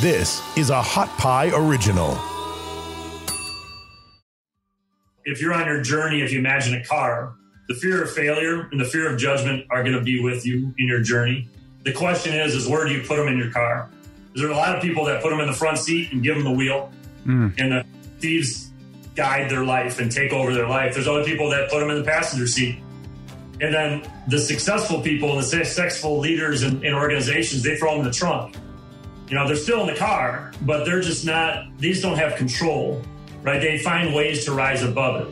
This is a Hot Pie Original. If you're on your journey, if you imagine a car, the fear of failure and the fear of judgment are going to be with you in your journey. The question is, is where do you put them in your car? Is There are a lot of people that put them in the front seat and give them the wheel, mm. and the thieves guide their life and take over their life. There's other people that put them in the passenger seat. And then the successful people, and the successful leaders in, in organizations, they throw them in the trunk. You know, they're still in the car, but they're just not, these don't have control, right? They find ways to rise above it.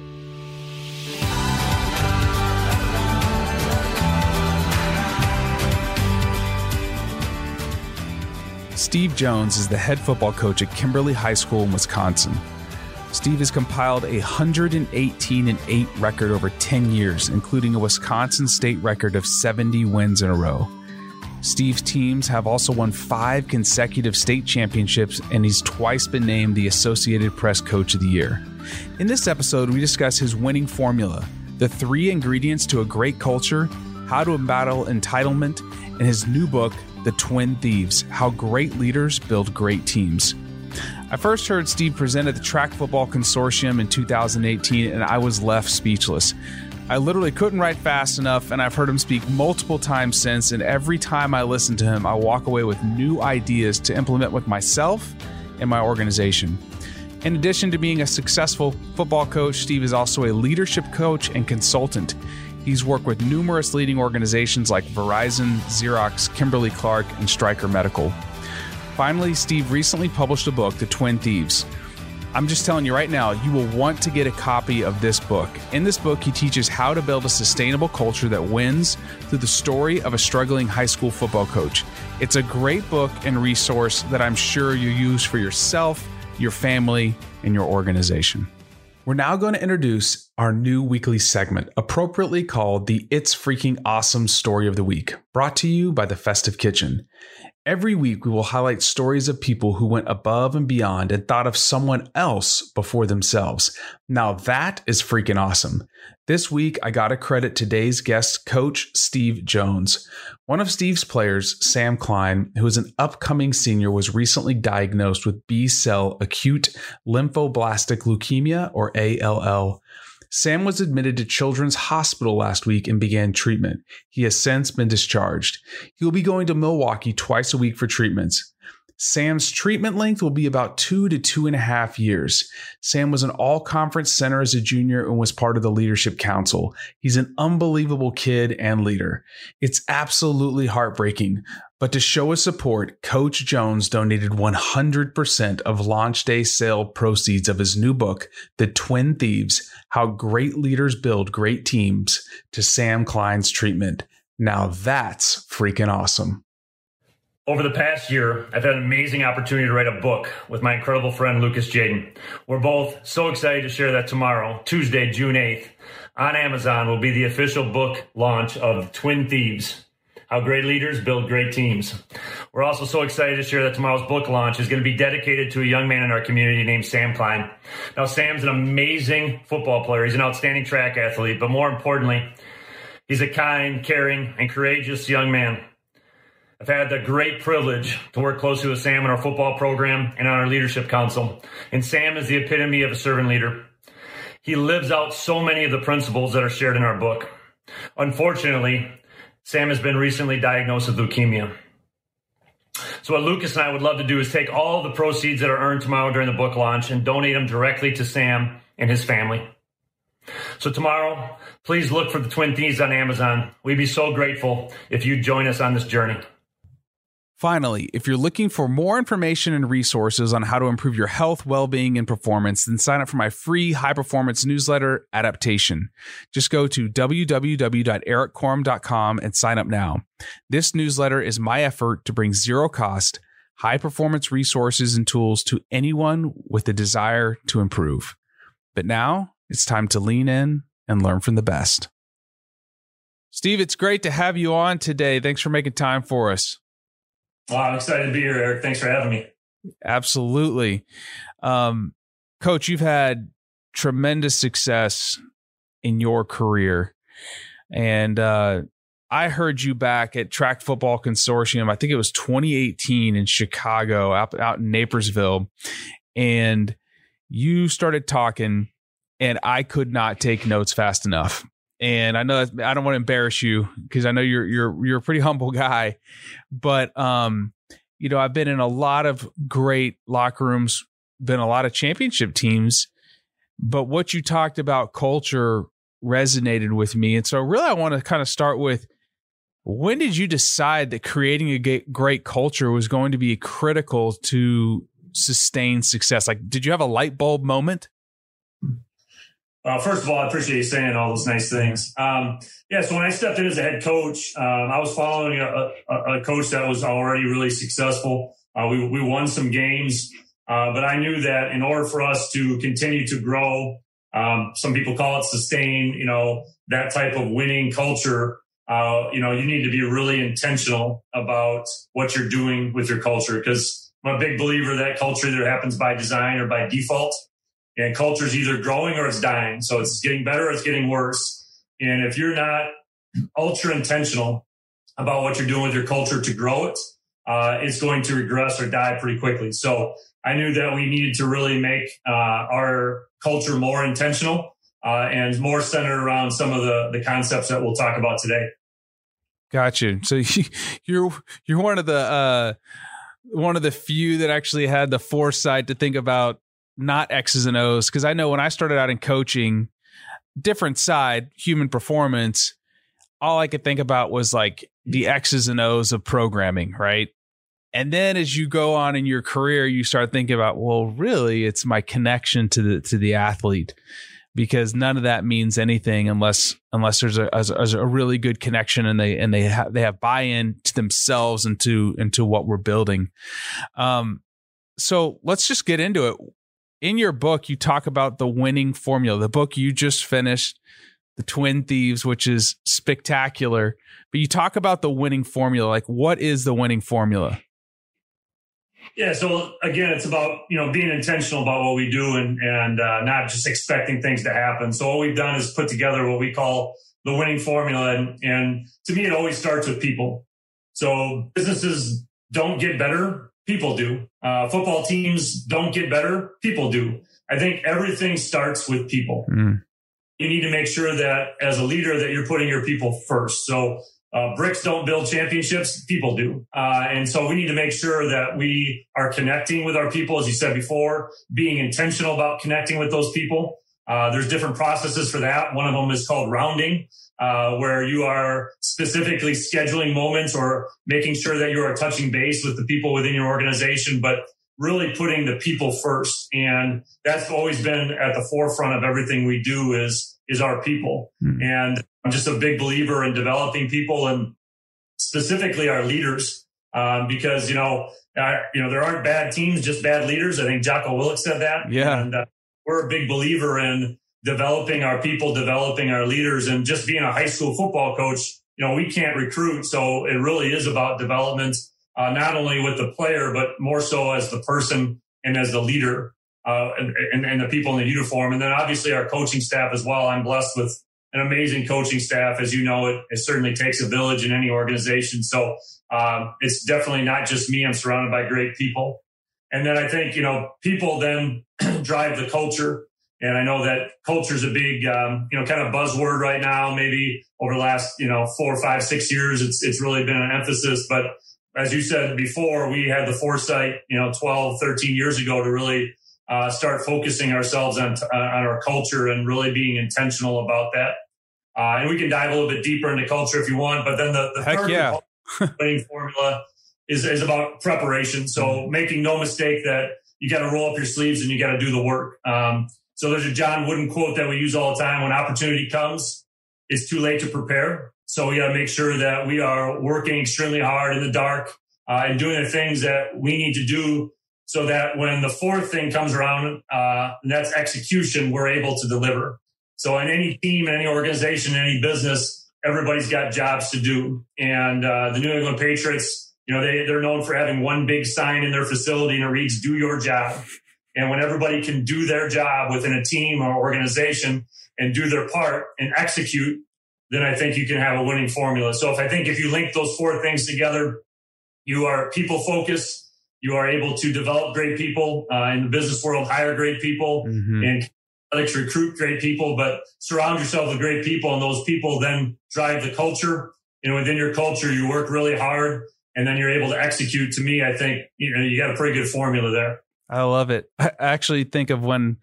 Steve Jones is the head football coach at Kimberly High School in Wisconsin. Steve has compiled a 118 and 8 record over 10 years, including a Wisconsin state record of 70 wins in a row. Steve's teams have also won five consecutive state championships, and he's twice been named the Associated Press Coach of the Year. In this episode, we discuss his winning formula, the three ingredients to a great culture, how to battle entitlement, and his new book, The Twin Thieves How Great Leaders Build Great Teams. I first heard Steve present at the Track Football Consortium in 2018, and I was left speechless. I literally couldn't write fast enough, and I've heard him speak multiple times since. And every time I listen to him, I walk away with new ideas to implement with myself and my organization. In addition to being a successful football coach, Steve is also a leadership coach and consultant. He's worked with numerous leading organizations like Verizon, Xerox, Kimberly Clark, and Stryker Medical. Finally, Steve recently published a book, The Twin Thieves. I'm just telling you right now, you will want to get a copy of this book. In this book, he teaches how to build a sustainable culture that wins through the story of a struggling high school football coach. It's a great book and resource that I'm sure you use for yourself, your family, and your organization. We're now going to introduce our new weekly segment, appropriately called the It's Freaking Awesome Story of the Week, brought to you by the Festive Kitchen. Every week, we will highlight stories of people who went above and beyond and thought of someone else before themselves. Now, that is freaking awesome. This week, I got to credit today's guest, Coach Steve Jones. One of Steve's players, Sam Klein, who is an upcoming senior, was recently diagnosed with B cell acute lymphoblastic leukemia, or ALL. Sam was admitted to Children's Hospital last week and began treatment. He has since been discharged. He will be going to Milwaukee twice a week for treatments. Sam's treatment length will be about two to two and a half years. Sam was an all conference center as a junior and was part of the leadership council. He's an unbelievable kid and leader. It's absolutely heartbreaking. But to show his support, Coach Jones donated 100% of launch day sale proceeds of his new book, The Twin Thieves How Great Leaders Build Great Teams, to Sam Klein's treatment. Now that's freaking awesome. Over the past year, I've had an amazing opportunity to write a book with my incredible friend Lucas Jadin. We're both so excited to share that tomorrow, Tuesday, June 8th, on Amazon will be the official book launch of Twin Thieves How Great Leaders Build Great Teams. We're also so excited to share that tomorrow's book launch is going to be dedicated to a young man in our community named Sam Klein. Now, Sam's an amazing football player, he's an outstanding track athlete, but more importantly, he's a kind, caring, and courageous young man. I've had the great privilege to work closely with Sam in our football program and on our leadership council. And Sam is the epitome of a servant leader. He lives out so many of the principles that are shared in our book. Unfortunately, Sam has been recently diagnosed with leukemia. So, what Lucas and I would love to do is take all the proceeds that are earned tomorrow during the book launch and donate them directly to Sam and his family. So, tomorrow, please look for the Twin Thieves on Amazon. We'd be so grateful if you'd join us on this journey. Finally, if you're looking for more information and resources on how to improve your health, well being, and performance, then sign up for my free high performance newsletter, Adaptation. Just go to www.erikkorem.com and sign up now. This newsletter is my effort to bring zero cost, high performance resources and tools to anyone with a desire to improve. But now it's time to lean in and learn from the best. Steve, it's great to have you on today. Thanks for making time for us. Well, I'm excited to be here, Erik. Thanks for having me. Absolutely. Um, Coach, you've had tremendous success in your career. And uh, I heard you back at Track Football Consortium. I think it was 2018 in Chicago, out, out in Naperville. And you started talking, and I could not take notes fast enough. And I know I don't want to embarrass you because I know you're you're you're a pretty humble guy, but um, you know, I've been in a lot of great locker rooms, been a lot of championship teams, but what you talked about culture resonated with me. And so really I want to kind of start with when did you decide that creating a great culture was going to be critical to sustain success? Like, did you have a light bulb moment? Uh, first of all, I appreciate you saying all those nice things. Um, yeah, so when I stepped in as a head coach, um, I was following a, a, a, coach that was already really successful. Uh, we, we won some games, uh, but I knew that in order for us to continue to grow, um, some people call it sustain, you know, that type of winning culture, uh, you know, you need to be really intentional about what you're doing with your culture because I'm a big believer that culture either happens by design or by default. And culture is either growing or it's dying. So it's getting better or it's getting worse. And if you're not ultra intentional about what you're doing with your culture to grow it, uh, it's going to regress or die pretty quickly. So I knew that we needed to really make uh, our culture more intentional uh, and more centered around some of the the concepts that we'll talk about today. Gotcha. So you're you're one of the uh, one of the few that actually had the foresight to think about not X's and O's because I know when I started out in coaching, different side, human performance, all I could think about was like the X's and O's of programming, right? And then as you go on in your career, you start thinking about, well, really, it's my connection to the to the athlete because none of that means anything unless unless there's a, a, a really good connection and they and they have they have buy-in to themselves and to into what we're building. Um, so let's just get into it. In your book, you talk about the winning formula. The book you just finished, The Twin Thieves, which is spectacular. But you talk about the winning formula. Like, what is the winning formula? Yeah. So again, it's about, you know, being intentional about what we do and, and uh, not just expecting things to happen. So what we've done is put together what we call the winning formula. And, and to me, it always starts with people. So businesses don't get better. People do. Uh, football teams don't get better. People do. I think everything starts with people. Mm. You need to make sure that as a leader that you're putting your people first. So uh, bricks don't build championships, people do. Uh, and so we need to make sure that we are connecting with our people, as you said before, being intentional about connecting with those people. Uh, there's different processes for that. One of them is called rounding, uh, where you are specifically scheduling moments or making sure that you are touching base with the people within your organization, but really putting the people first. And that's always been at the forefront of everything we do is, is our people. Mm. And I'm just a big believer in developing people and specifically our leaders, um, because you know, uh, you know, there aren't bad teams, just bad leaders. I think Jocko Willink said that. Yeah, and uh, we're a big believer in developing our people, developing our leaders, and just being a high school football coach. You know, we can't recruit, so it really is about development, uh, not only with the player, but more so as the person and as the leader. Uh, and, and, and, the people in the uniform. And then obviously our coaching staff as well. I'm blessed with an amazing coaching staff. As you know, it, it certainly takes a village in any organization. So um, it's definitely not just me. I'm surrounded by great people. And then I think, you know, people then drive the culture. And I know that culture is a big, um, you know, kind of buzzword right now. Maybe over the last, you know, four, five, six years, it's, it's really been an emphasis. But as you said before, we had the foresight, you know, 12, 13 years ago to really uh, start focusing ourselves on, uh, on our culture and really being intentional about that. Uh, and we can dive a little bit deeper into culture if you want. But then the, the third yeah. winning formula is, is about preparation. So mm-hmm. making no mistake that you got to roll up your sleeves and you got to do the work. Um, so there's a John Wooden quote that we use all the time when opportunity comes, it's too late to prepare. So we got to make sure that we are working extremely hard in the dark uh, and doing the things that we need to do so that when the fourth thing comes around, uh, and that's execution, we're able to deliver. So in any team, in any organization, in any business, everybody's got jobs to do. And uh, the New England Patriots, you know, they, they're known for having one big sign in their facility and it reads, do your job. And when everybody can do their job within a team or organization and do their part and execute, then I think you can have a winning formula. So if I think if you link those four things together, you are people focused. You are able to develop great people uh, in the business world, hire great people, mm-hmm. and like recruit great people. But surround yourself with great people, and those people then drive the culture. You know, within your culture, you work really hard, and then you're able to execute. To me, I think you know you got a pretty good formula there. I love it. I actually think of when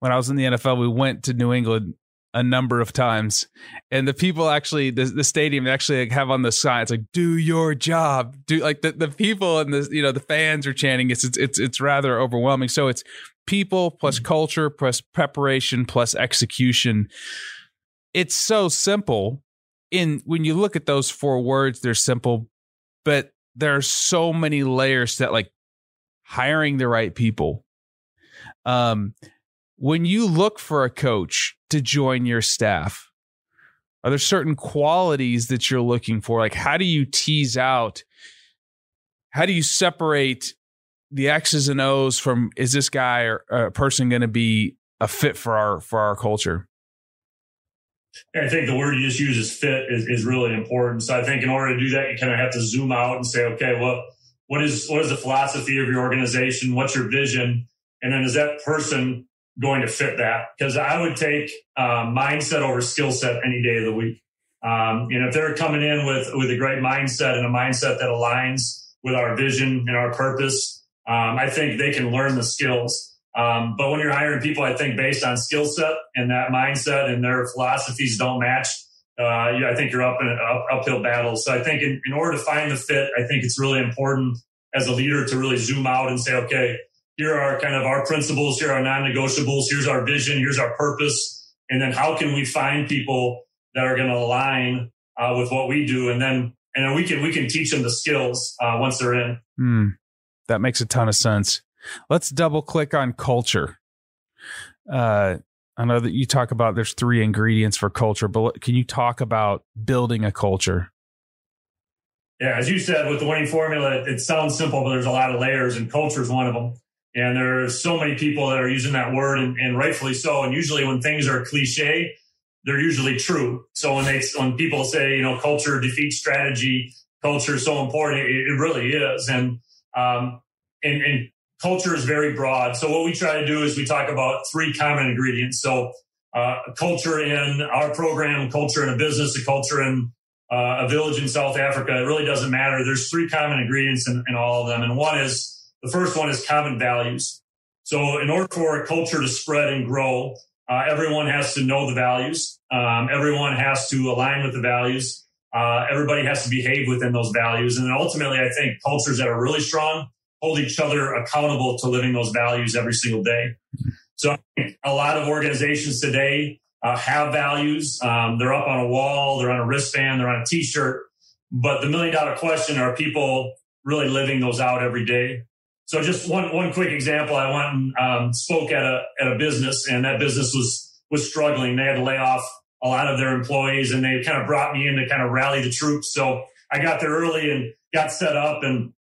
when I was in the NFL, we went to New England a number of times and the people actually the, the stadium actually like have on the sign it's like do your job do like the, the people and the you know the fans are chanting it's it's it's, it's rather overwhelming so it's people plus mm-hmm. culture plus preparation plus execution it's so simple in when you look at those four words they're simple but there are so many layers that like hiring the right people um when you look for a coach to join your staff? Are there certain qualities that you're looking for? Like, how do you tease out? How do you separate the X's and O's from is this guy or a person going to be a fit for our for our culture? I think the word you just use is fit is, is really important. So I think in order to do that, you kind of have to zoom out and say, okay, well, what is what is the philosophy of your organization? What's your vision? And then is that person going to fit that because I would take uh, mindset over skill set any day of the week. Um, and if they're coming in with with a great mindset and a mindset that aligns with our vision and our purpose, um, I think they can learn the skills. Um, but when you're hiring people, I think based on skill set and that mindset and their philosophies don't match, uh, I think you're up in an up, uphill battle. So I think in, in order to find the fit, I think it's really important as a leader to really zoom out and say, okay, here are kind of our principles, here are non-negotiables, here's our vision, here's our purpose, and then how can we find people that are going to align uh, with what we do, and then and then we can we can teach them the skills uh, once they're in. Mm, that makes a ton of sense. Let's double click on culture. Uh, I know that you talk about there's three ingredients for culture, but can you talk about building a culture? Yeah, as you said, with the winning formula, it sounds simple, but there's a lot of layers, and culture is one of them. And there's so many people that are using that word and, and rightfully so. And usually when things are cliche, they're usually true. So when they, when people say, you know, culture defeats strategy, culture is so important, it, it really is. And, um, and, and culture is very broad. So what we try to do is we talk about three common ingredients. So, uh, culture in our program, culture in a business, a culture in uh, a village in South Africa. It really doesn't matter. There's three common ingredients in, in all of them. And one is the first one is common values. So in order for a culture to spread and grow, uh, everyone has to know the values. Um, everyone has to align with the values. Uh, everybody has to behave within those values. And then ultimately, I think cultures that are really strong hold each other accountable to living those values every single day. So a lot of organizations today uh, have values. Um, they're up on a wall, they're on a wristband, they're on a t-shirt. But the million dollar question are people really living those out every day? So just one one quick example. I went and um, spoke at a at a business, and that business was was struggling. They had to lay off a lot of their employees, and they kind of brought me in to kind of rally the troops. So I got there early and got set up, and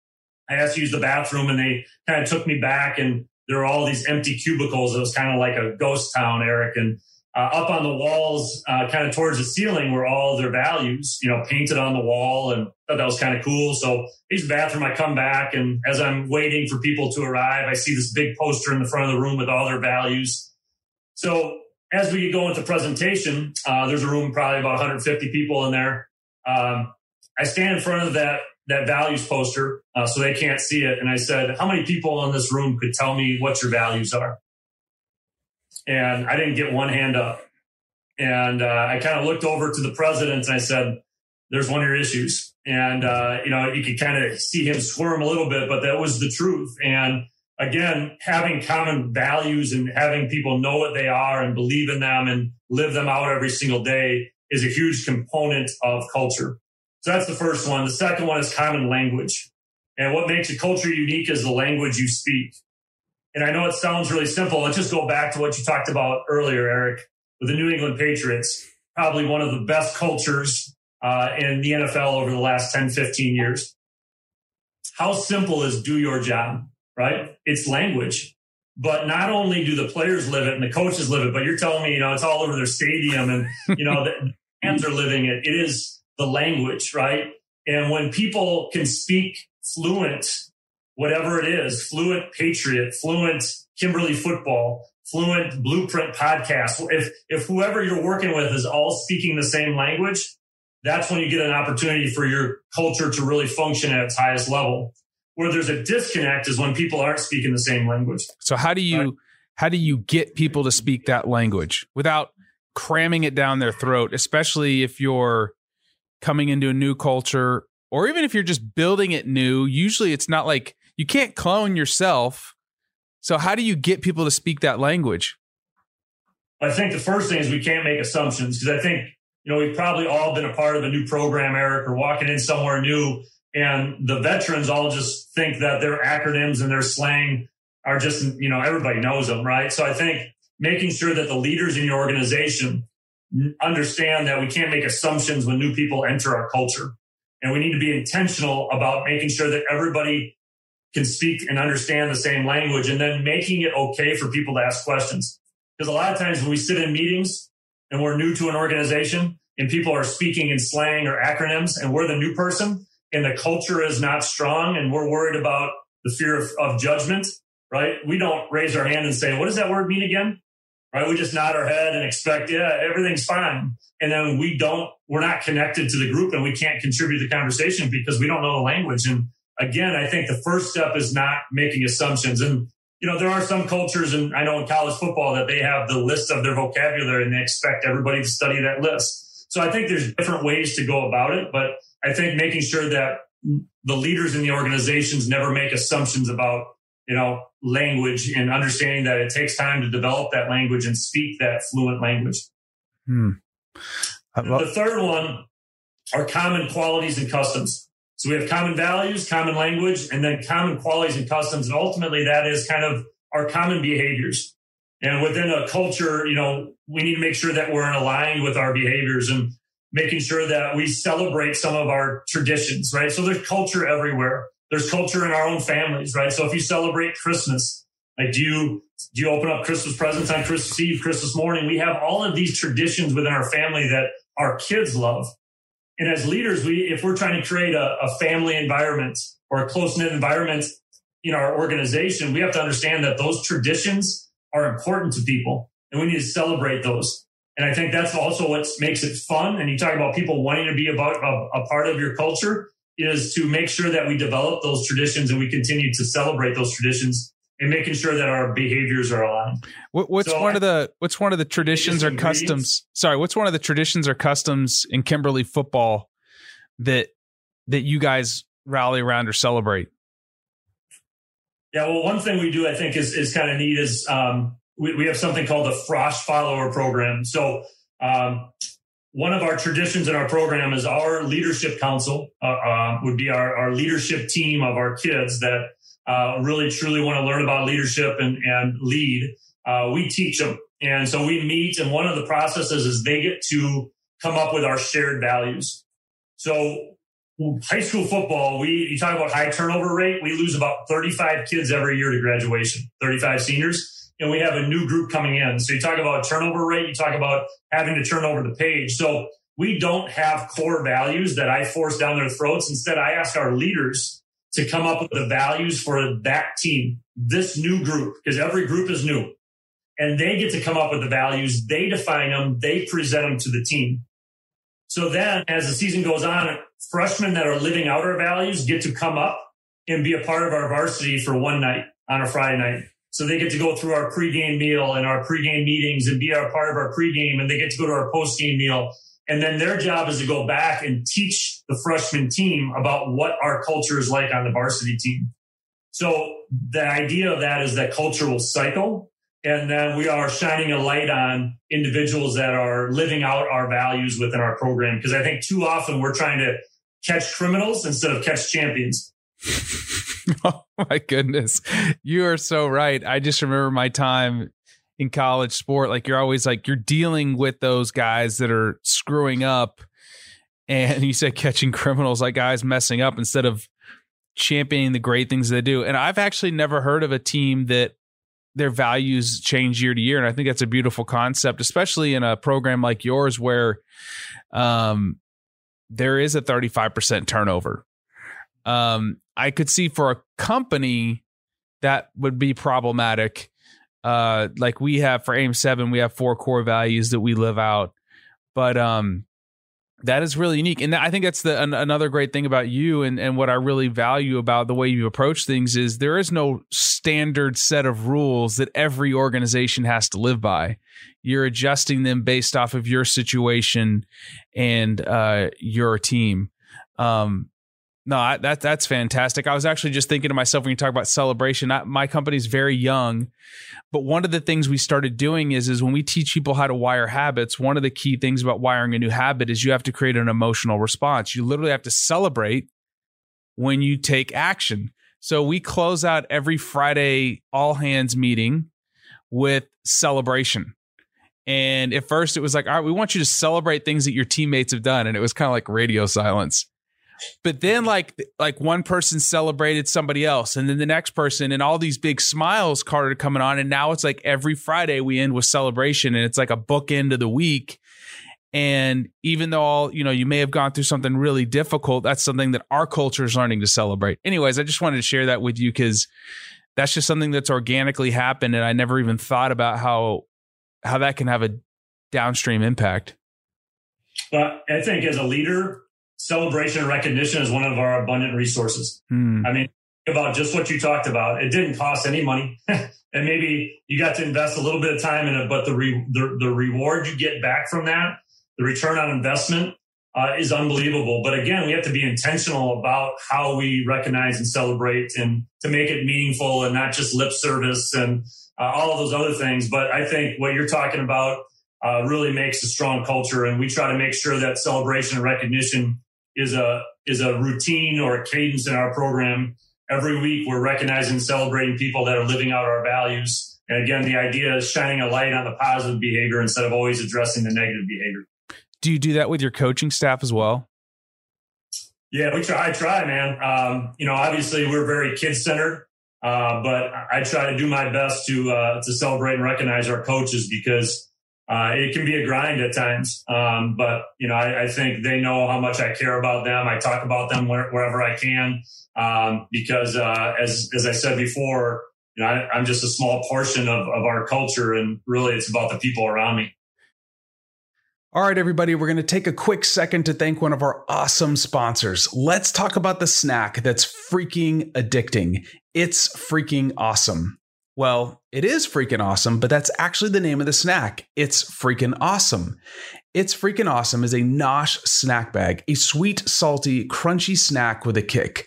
I asked to use the bathroom, and they kind of took me back, and there were all these empty cubicles. It was kind of like a ghost town, Erik, and uh, up on the walls, uh, kind of towards the ceiling, were all their values, you know, painted on the wall, and thought that was kind of cool. So, the bathroom. I come back, and as I'm waiting for people to arrive, I see this big poster in the front of the room with all their values. So, as we go into presentation, uh, there's a room probably about 150 people in there. Um, I stand in front of that that values poster uh, so they can't see it, and I said, "How many people in this room could tell me what your values are?" and I didn't get one hand up. And uh, I kind of looked over to the president and I said, "There's one of your issues." And uh, you know, you could kind of see him squirm a little bit, but that was the truth. And again, having common values and having people know what they are and believe in them and live them out every single day is a huge component of culture. So that's the first one. The second one is common language. And what makes a culture unique is the language you speak. And I know it sounds really simple. Let's just go back to what you talked about earlier, Erik, with the New England Patriots, probably one of the best cultures uh, in the NFL over the last 10, 15 years. How simple is do your job, right? It's language. But not only do the players live it and the coaches live it, but you're telling me, you know, it's all over their stadium and, you know, the fans are living it. It is the language, right? And when people can speak fluent, whatever it is, fluent patriot, fluent Kimberly football, fluent blueprint podcast, if, if whoever you're working with is all speaking the same language, that's when you get an opportunity for your culture to really function at its highest level. Where there's a disconnect is when people aren't speaking the same language. So how do you, right? how do you get people to speak that language without cramming it down their throat, especially if you're coming into a new culture or even if you're just building it new, usually it's not like you can't clone yourself. So how do you get people to speak that language? I think the first thing is we can't make assumptions because I think, you know, we've probably all been a part of a new program, Erik, or walking in somewhere new and the veterans all just think that their acronyms and their slang are just, you know, everybody knows them, right? So I think making sure that the leaders in your organization understand that we can't make assumptions when new people enter our culture. And we need to be intentional about making sure that everybody can speak and understand the same language and then making it okay for people to ask questions. Because a lot of times when we sit in meetings and we're new to an organization and people are speaking in slang or acronyms and we're the new person and the culture is not strong and we're worried about the fear of, of judgment, right? We don't raise our hand and say, what does that word mean again? Right? We just nod our head and expect, yeah, everything's fine. And then we don't, we're not connected to the group and we can't contribute to the conversation because we don't know the language. And again, I think the first step is not making assumptions. And, you know, there are some cultures and I know in college football that they have the list of their vocabulary and they expect everybody to study that list. So I think there's different ways to go about it, but I think making sure that the leaders in the organizations never make assumptions about you know, language and understanding that it takes time to develop that language and speak that fluent language. Hmm. Love- the third one are common qualities and customs. So we have common values, common language, and then common qualities and customs. And ultimately that is kind of our common behaviors. And within a culture, you know, we need to make sure that we're in aligned with our behaviors and making sure that we celebrate some of our traditions, right? So there's culture everywhere there's culture in our own families, right? So if you celebrate Christmas, like do you do you open up Christmas presents on Christmas Eve, Christmas morning? We have all of these traditions within our family that our kids love. And as leaders, we if we're trying to create a, a family environment or a close knit environment in our organization, we have to understand that those traditions are important to people and we need to celebrate those. And I think that's also what makes it fun. And you talk about people wanting to be about a, a part of your culture is to make sure that we develop those traditions and we continue to celebrate those traditions and making sure that our behaviors are aligned. What, what's so one I, of the what's one of the traditions or customs? Sorry, what's one of the traditions or customs in Kimberly football that that you guys rally around or celebrate? Yeah, well, one thing we do I think is is kind of neat is um, we, we have something called the Frosh Follower Program. So um, one of our traditions in our program is our leadership council uh, uh, would be our, our leadership team of our kids that uh, really truly want to learn about leadership and, and lead. Uh, we teach them. And so we meet and one of the processes is they get to come up with our shared values. So high school football, we, you talk about high turnover rate. We lose about 35 kids every year to graduation, 35 seniors and we have a new group coming in. So you talk about turnover rate, you talk about having to turn over the page. So we don't have core values that I force down their throats. Instead, I ask our leaders to come up with the values for that team, this new group, because every group is new. And they get to come up with the values. They define them. They present them to the team. So then as the season goes on, freshmen that are living out our values get to come up and be a part of our varsity for one night on a Friday night. So they get to go through our pregame meal and our pregame meetings and be a part of our pregame and they get to go to our postgame meal. And then their job is to go back and teach the freshman team about what our culture is like on the varsity team. So the idea of that is that culture will cycle and then we are shining a light on individuals that are living out our values within our program. Because I think too often we're trying to catch criminals instead of catch champions. oh my goodness. You are so right. I just remember my time in college sport. Like you're always like, you're dealing with those guys that are screwing up. And you said catching criminals, like guys messing up instead of championing the great things they do. And I've actually never heard of a team that their values change year to year. And I think that's a beautiful concept, especially in a program like yours where um, there is a 35% turnover. Um, I could see for a company that would be problematic. Uh, like we have for AIM 7, we have four core values that we live out. But um, that is really unique, and I think that's the an, another great thing about you, and and what I really value about the way you approach things is there is no standard set of rules that every organization has to live by. You're adjusting them based off of your situation and uh, your team. Um, no, I, that that's fantastic. I was actually just thinking to myself when you talk about celebration. I, my company's very young, but one of the things we started doing is is when we teach people how to wire habits. One of the key things about wiring a new habit is you have to create an emotional response. You literally have to celebrate when you take action. So we close out every Friday all hands meeting with celebration. And at first it was like, all right, we want you to celebrate things that your teammates have done. And it was kind of like radio silence but then like like one person celebrated somebody else and then the next person and all these big smiles started coming on and now it's like every friday we end with celebration and it's like a bookend of the week. And even though all you know you may have gone through something really difficult that's something that our culture is learning to celebrate. Anyways i just wanted to share that with you because that's just something that's organically happened and i never even thought about how how that can have a downstream impact. But i think as a leader celebration and recognition is one of our abundant resources. Hmm. I mean, about just what you talked about. It didn't cost any money, and maybe you got to invest a little bit of time in it, but the re- the, the reward you get back from that, the return on investment, uh, is unbelievable. But again, we have to be intentional about how we recognize and celebrate, and to make it meaningful and not just lip service and uh, all of those other things. But I think what you're talking about uh, really makes a strong culture, and we try to make sure that celebration and recognition is a is a routine or a cadence in our program. Every week, we're recognizing and celebrating people that are living out our values. And again, the idea is shining a light on the positive behavior instead of always addressing the negative behavior. Do you do that with your coaching staff as well? Yeah, we try. I try, man. Um, you know, obviously, we're very kid centered, uh, but I try to do my best to uh, to celebrate and recognize our coaches because uh, it can be a grind at times. Um, but you know, I, I, think they know how much I care about them. I talk about them where, wherever I can um, because, uh, as as I said before, you know, I, am just a small portion of, of our culture, and really, it's about the people around me. All right, everybody, we're going to take a quick second to thank one of our awesome sponsors. Let's talk about the snack that's freaking addicting. It's freaking awesome. Well, it is freaking awesome, but that's actually the name of the snack. It's freaking awesome. It's freaking awesome is a Nosh snack bag, a sweet, salty, crunchy snack with a kick.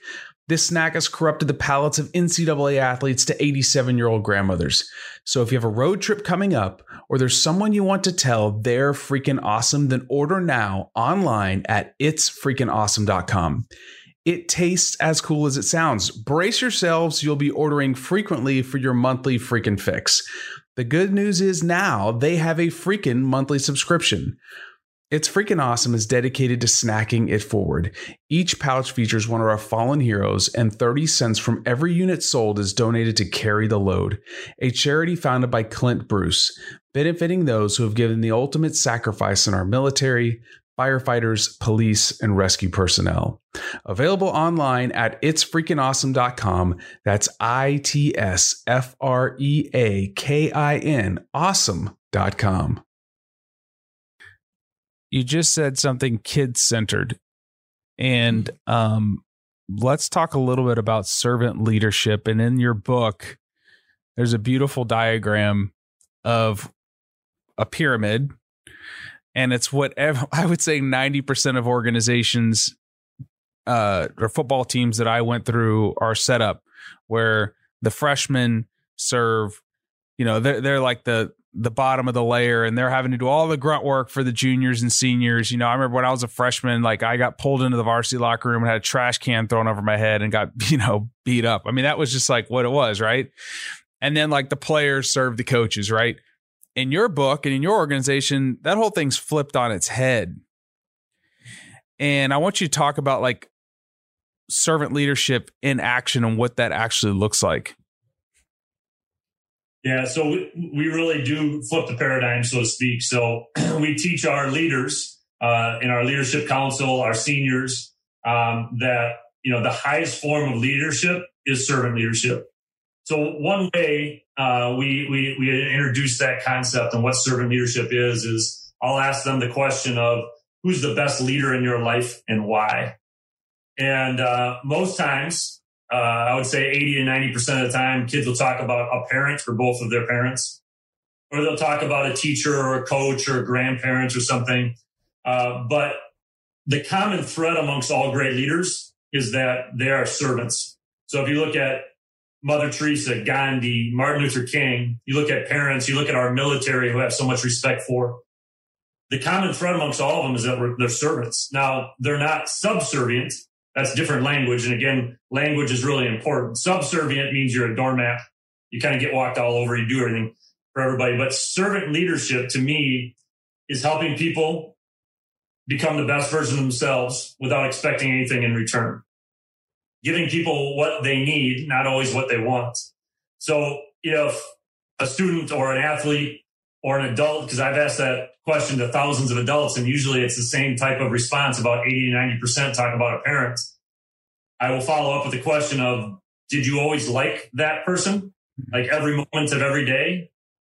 This snack has corrupted the palates of NCAA athletes to 87 year old grandmothers. So if you have a road trip coming up or there's someone you want to tell they're freaking awesome, then order now online at itsfreakingawesome.com. It tastes as cool as it sounds. Brace yourselves, you'll be ordering frequently for your monthly freaking fix. The good news is now they have a freaking monthly subscription. It's freaking awesome is dedicated to snacking it forward. Each pouch features one of our fallen heroes, and 30 cents from every unit sold is donated to Carry the Load, a charity founded by Clint Bruce, benefiting those who have given the ultimate sacrifice in our military, firefighters, police, and rescue personnel. Available online at itsfreakingawesome.com. That's I T S F R E A K I N awesome.com. You just said something kid centered. And um, let's talk a little bit about servant leadership. And in your book, there's a beautiful diagram of a pyramid and it's what I would say 90% of organizations uh, or football teams that I went through are set up where the freshmen serve, you know, they're, they're like the, the bottom of the layer and they're having to do all the grunt work for the juniors and seniors. You know, I remember when I was a freshman, like I got pulled into the varsity locker room and had a trash can thrown over my head and got, you know, beat up. I mean, that was just like what it was, right? And then like the players serve the coaches, right? In your book and in your organization, that whole thing's flipped on its head. And I want you to talk about like servant leadership in action and what that actually looks like. Yeah, so we, we really do flip the paradigm, so to speak. So we teach our leaders uh, in our leadership council, our seniors, um, that you know the highest form of leadership is servant leadership. So one way uh, we, we we introduce that concept and what servant leadership is is I'll ask them the question of who's the best leader in your life and why. And uh, most times, uh, I would say 80 to 90 percent of the time, kids will talk about a parent for both of their parents, or they'll talk about a teacher or a coach or grandparents or something. Uh, but the common thread amongst all great leaders is that they are servants. So if you look at Mother Teresa, Gandhi, Martin Luther King, you look at parents, you look at our military who have so much respect for. The common thread amongst all of them is that they're servants. Now, they're not subservient. That's different language. And again, language is really important. Subservient means you're a doormat. You kind of get walked all over. You do everything for everybody. But servant leadership to me is helping people become the best version of themselves without expecting anything in return. Giving people what they need, not always what they want. So if a student or an athlete or an adult, because I've asked that question to thousands of adults, and usually it's the same type of response about 80 to 90% talk about a parent. I will follow up with the question of, did you always like that person? Like every moment of every day?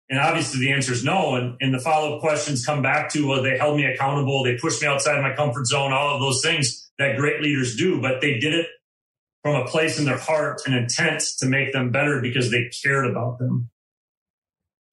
And obviously the answer is no. And, and the follow up questions come back to, well, they held me accountable. They pushed me outside my comfort zone, all of those things that great leaders do, but they did it from a place in their heart and intent to make them better because they cared about them.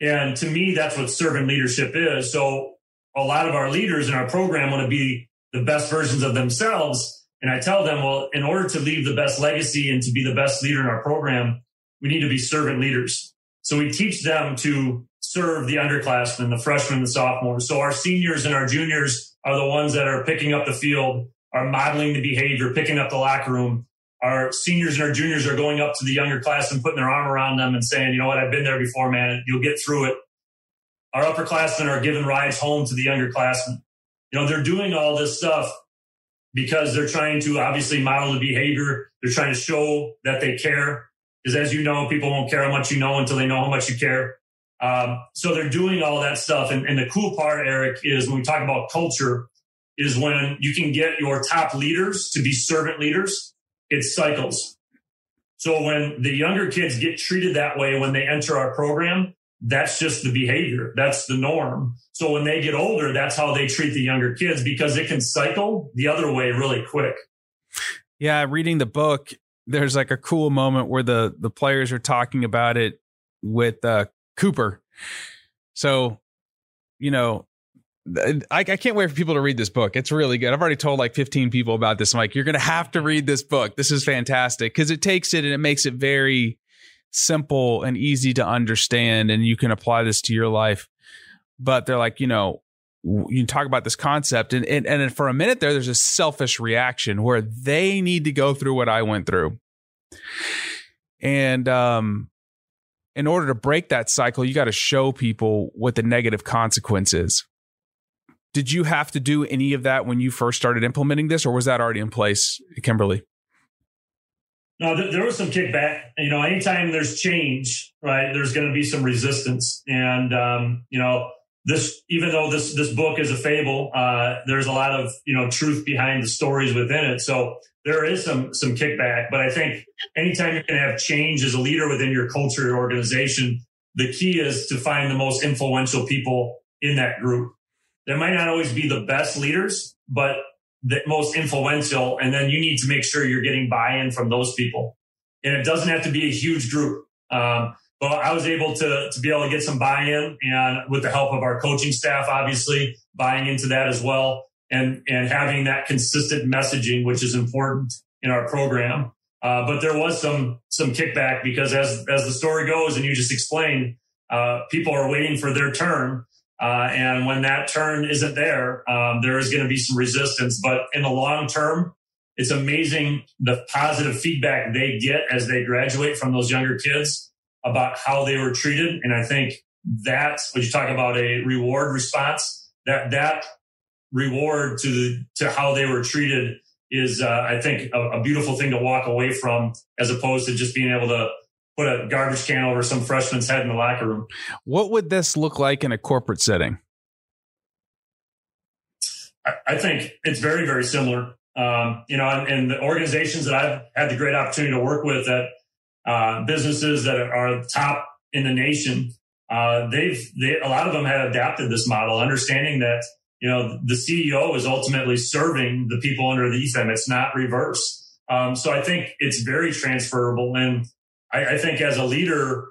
And to me, that's what servant leadership is. So a lot of our leaders in our program want to be the best versions of themselves. And I tell them, well, in order to leave the best legacy and to be the best leader in our program, we need to be servant leaders. So we teach them to serve the underclassmen, the freshmen, the sophomores. So our seniors and our juniors are the ones that are picking up the field, are modeling the behavior, picking up the locker room. Our seniors and our juniors are going up to the younger class and putting their arm around them and saying, you know what, I've been there before, man. You'll get through it. Our upperclassmen are giving rides home to the younger classmen. You know, they're doing all this stuff because they're trying to obviously model the behavior. They're trying to show that they care. Because as you know, people won't care how much you know until they know how much you care. Um, so they're doing all that stuff. And, and the cool part, Erik, is when we talk about culture, is when you can get your top leaders to be servant leaders, it cycles. So when the younger kids get treated that way when they enter our program, that's just the behavior. That's the norm. So when they get older, that's how they treat the younger kids because it can cycle the other way really quick. Yeah, reading the book, there's like a cool moment where the the players are talking about it with uh, Cooper. So, you know, I, I can't wait for people to read this book. It's really good. I've already told like 15 people about this. I'm like, you're going to have to read this book. This is fantastic because it takes it and it makes it very simple and easy to understand, and you can apply this to your life. But they're like, you know, you talk about this concept and, and and for a minute there there's a selfish reaction where they need to go through what I went through. And um in order to break that cycle, you got to show people what the negative consequence is. Did you have to do any of that when you first started implementing this or was that already in place, Kimberly? No, there was some kickback. You know, anytime there's change, right, there's going to be some resistance. And, um, you know, this even though this this book is a fable, uh, there's a lot of you know truth behind the stories within it. So there is some some kickback, but I think anytime you can have change as a leader within your culture or organization, the key is to find the most influential people in that group. There might not always be the best leaders, but the most influential, and then you need to make sure you're getting buy-in from those people. And it doesn't have to be a huge group. Um, but I was able to, to be able to get some buy-in and with the help of our coaching staff, obviously buying into that as well and, and having that consistent messaging, which is important in our program. Uh, but there was some, some kickback because as, as the story goes and you just explained, uh, people are waiting for their turn. Uh, and when that turn isn't there, um, there is going to be some resistance. But in the long term, it's amazing the positive feedback they get as they graduate from those younger kids about how they were treated. And I think that when you talk about a reward response, that that reward to the, to how they were treated is, uh, I think, a, a, beautiful thing to walk away from, as opposed to just being able to put a garbage can over some freshman's head in the locker room. What would this look like in a corporate setting? I think it's very, very similar. Um, you know, and, and, the organizations that I've had the great opportunity to work with at uh, businesses that are top in the nation, uh, they've they, a lot of them have adapted this model, understanding that you know the CEO is ultimately serving the people underneath them. It's not reverse. Um, so I think it's very transferable, and I, I think as a leader,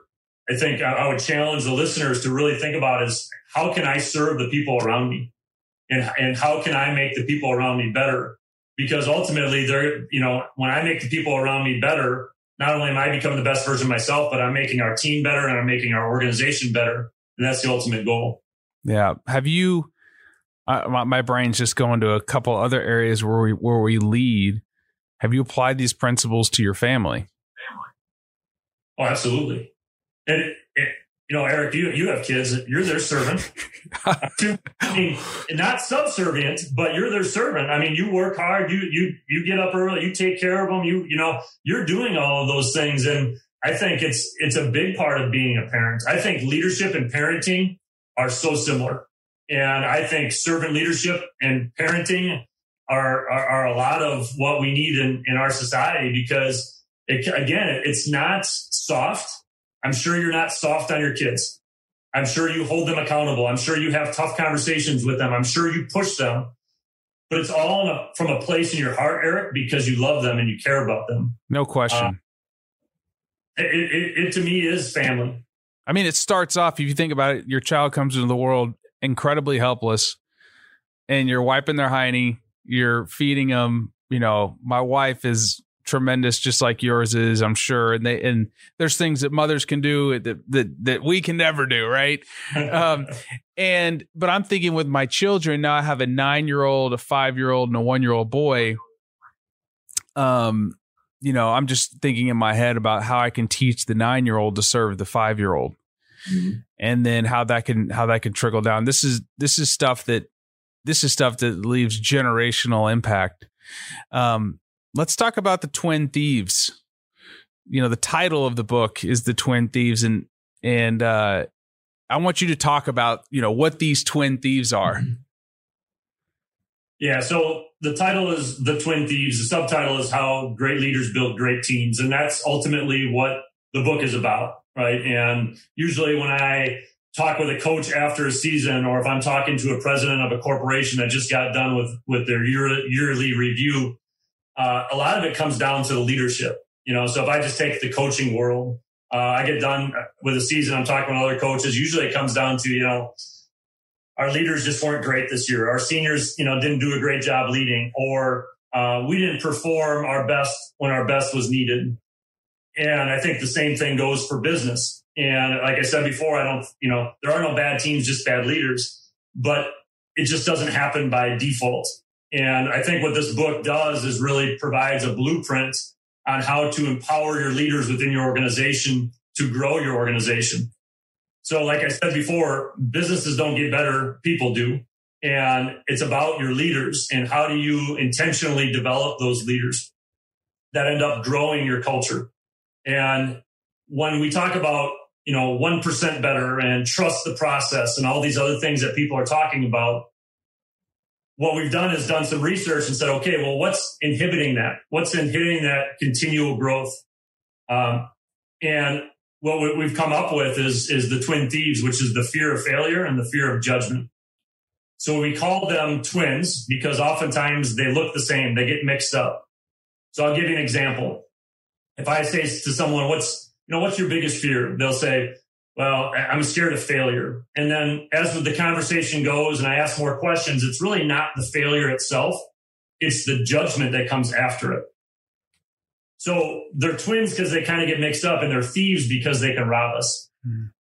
I think I, I would challenge the listeners to really think about is how can I serve the people around me, and and how can I make the people around me better? because ultimately they're, you know, when I make the people around me better, not only am I becoming the best version of myself, but I'm making our team better and I'm making our organization better. And that's the ultimate goal. Yeah. Have you, uh, my, my brain's just going to a couple other areas where we, where we lead. Have you applied these principles to your family? Oh, absolutely. And it, you know, Erik, you, you have kids, you're their servant. I mean, not subservient, but you're their servant. I mean, you work hard, you, you, you get up early, you take care of them, you, you know, you're doing all of those things. And I think it's, it's a big part of being a parent. I think leadership and parenting are so similar. And I think servant leadership and parenting are, are, are a lot of what we need in, in our society because it, again, it's not soft I'm sure you're not soft on your kids. I'm sure you hold them accountable. I'm sure you have tough conversations with them. I'm sure you push them, but it's all a, from a place in your heart, Erik, because you love them and you care about them. No question. Uh, it, it, it to me is family. I mean, it starts off, if you think about it, your child comes into the world incredibly helpless and you're wiping their hiney, you're feeding them. You know, my wife is tremendous, just like yours is, I'm sure. And they and there's things that mothers can do that that that we can never do, right? um, and but I'm thinking with my children now, I have a nine year old, a five year old, and a one year old boy. Um, you know, I'm just thinking in my head about how I can teach the nine year old to serve the five year old. Mm-hmm. And then how that can how that can trickle down. This is this is stuff that this is stuff that leaves generational impact. Um, let's talk about the Twin Thieves. You know, the title of the book is the Twin Thieves, and and uh, I want you to talk about you know what these Twin Thieves are. Yeah, so the title is the Twin Thieves. The subtitle is how great leaders build great teams, and that's ultimately what the book is about, right? And usually when I talk with a coach after a season, or if I'm talking to a president of a corporation that just got done with with their year, yearly review, uh, a lot of it comes down to the leadership. You know, so if I just take the coaching world, uh, I get done with a season. I'm talking with other coaches. Usually, it comes down to you know, our leaders just weren't great this year. Our seniors, you know, didn't do a great job leading, or uh, we didn't perform our best when our best was needed. And I think the same thing goes for business. And like I said before, I don't, you know, there are no bad teams, just bad leaders. But it just doesn't happen by default. And I think what this book does is really provides a blueprint on how to empower your leaders within your organization to grow your organization. So, like I said before, businesses don't get better, people do. And it's about your leaders and how do you intentionally develop those leaders that end up growing your culture. And when we talk about, you know, 1% better and trust the process and all these other things that people are talking about, what we've done is done some research and said, okay, well, what's inhibiting that? What's inhibiting that continual growth? Um, and what we've come up with is, is the twin thieves, which is the fear of failure and the fear of judgment. So we call them twins because oftentimes they look the same. They get mixed up. So I'll give you an example. If I say to someone, what's, you know, what's your biggest fear? They'll say, well, I'm scared of failure. And then as the conversation goes and I ask more questions, it's really not the failure itself. It's the judgment that comes after it. So they're twins because they kind of get mixed up and they're thieves because they can rob us. Mm.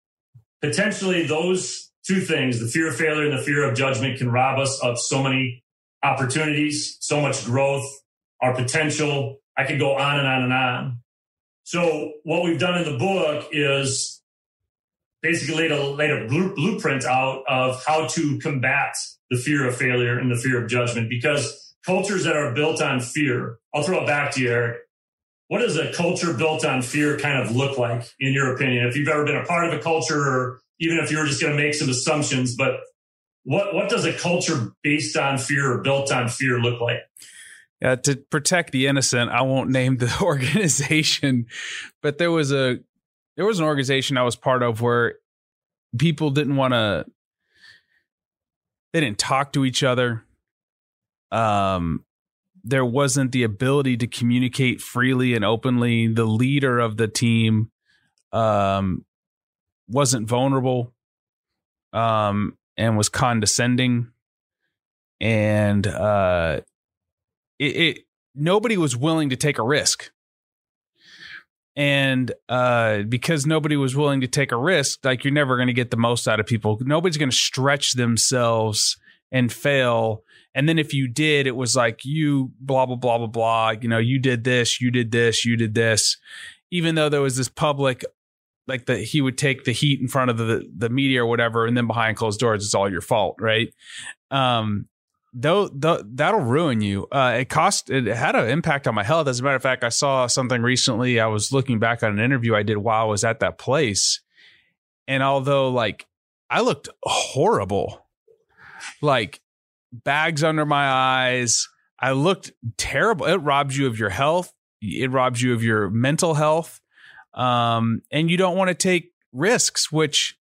Potentially those two things, the fear of failure and the fear of judgment can rob us of so many opportunities, so much growth, our potential. I could go on and on and on. So what we've done in the book is basically laid a, laid a blueprint out of how to combat the fear of failure and the fear of judgment because cultures that are built on fear, I'll throw it back to you, Erik. what does a culture built on fear kind of look like, in your opinion? If you've ever been a part of a culture, or even if you were just going to make some assumptions, but what what does a culture based on fear or built on fear look like? Yeah, to protect the innocent, I won't name the organization, but there was a there was an organization I was part of where people didn't want to they didn't talk to each other. Um there wasn't the ability to communicate freely and openly. The leader of the team um wasn't vulnerable um and was condescending and uh it, it nobody was willing to take a risk and uh, because nobody was willing to take a risk like you're never going to get the most out of people. Nobody's going to stretch themselves and fail. And then if you did it was like you blah blah blah blah blah you know you did this you did this you did this. Even though there was this public like that he would take the heat in front of the the media or whatever and then behind closed doors it's all your fault right? Um though, that'll ruin you. Uh, it cost it had an impact on my health. As a matter of fact, I saw something recently. I was looking back on an interview I did while I was at that place, and although like I looked horrible, like bags under my eyes, I looked terrible. It robs you of your health. It robs you of your mental health, um, and you don't want to take risks, which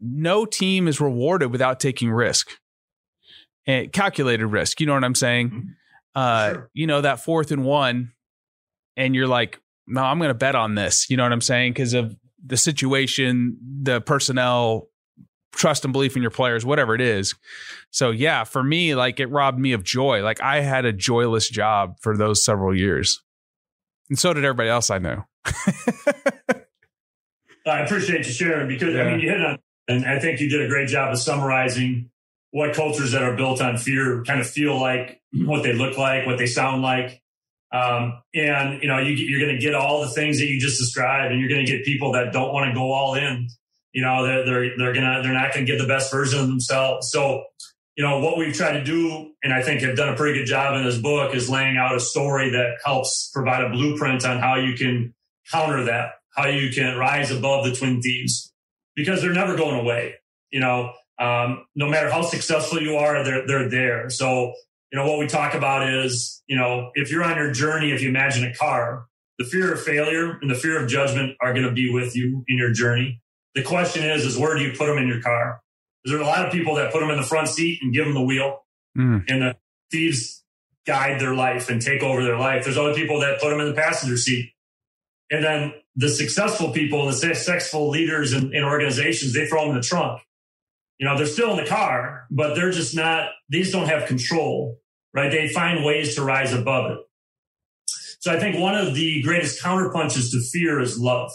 no team is rewarded without taking risk and calculated risk. You know what I'm saying? Mm-hmm. Uh, sure. You know that fourth and one, and you're like, no, I'm going to bet on this. You know what I'm saying? Because of the situation, the personnel, trust and belief in your players, whatever it is. So yeah, for me, like it robbed me of joy. Like I had a joyless job for those several years, and so did everybody else I know. I appreciate you sharing because yeah. I mean you hit on, and I think you did a great job of summarizing what cultures that are built on fear kind of feel like, what they look like, what they sound like. Um, and you know, you, are going to get all the things that you just described, and you're going to get people that don't want to go all in. You know, they're they're they're gonna they're not going to get the best version of themselves. So, you know, what we've tried to do, and I think have done a pretty good job in this book, is laying out a story that helps provide a blueprint on how you can counter that, how you can rise above the twin thieves, because they're never going away. You know, um, no matter how successful you are, they're, they're there. So, you know, what we talk about is, you know, if you're on your journey, if you imagine a car, the fear of failure and the fear of judgment are going to be with you in your journey. The question is, is where do you put them in your car? There are a lot of people that put them in the front seat and give them the wheel mm. and the thieves guide their life and take over their life. There's other people that put them in the passenger seat. And then the successful people, the successful leaders in, in organizations, they throw them in the trunk you know, they're still in the car, but they're just not, these don't have control, right? They find ways to rise above it. So I think one of the greatest counterpunches to fear is love.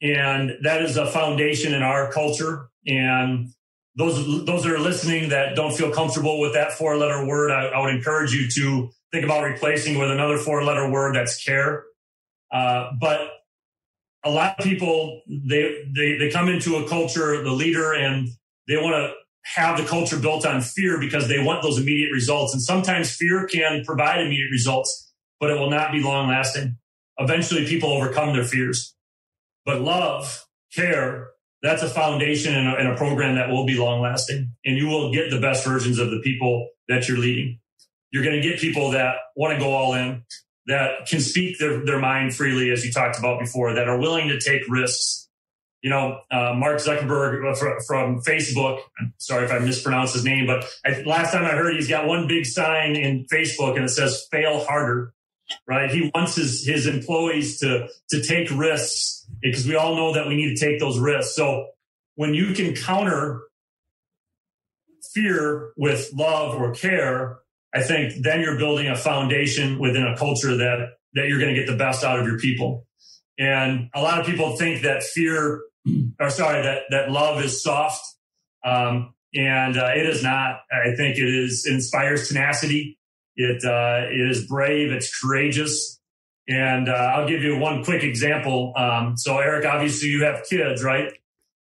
And that is a foundation in our culture. And those, those that are listening that don't feel comfortable with that four letter word, I, I would encourage you to think about replacing with another four letter word that's care. Uh, but a lot of people, they, they, they come into a culture, the leader and they want to have the culture built on fear because they want those immediate results. And sometimes fear can provide immediate results, but it will not be long lasting. Eventually, people overcome their fears. But love, care, that's a foundation and a, and a program that will be long lasting. And you will get the best versions of the people that you're leading. You're going to get people that want to go all in, that can speak their, their mind freely, as you talked about before, that are willing to take risks you know, uh, Mark Zuckerberg uh, from Facebook. Sorry if I mispronounced his name, but I, last time I heard, he's got one big sign in Facebook and it says "fail harder." Right? He wants his his employees to to take risks because we all know that we need to take those risks. So when you can counter fear with love or care, I think then you're building a foundation within a culture that that you're going to get the best out of your people. And a lot of people think that fear or sorry, that, that love is soft. Um, and uh, it is not. I think it is it inspires tenacity. It uh, it is brave. It's courageous. And uh, I'll give you one quick example. Um, so, Erik, obviously you have kids, right?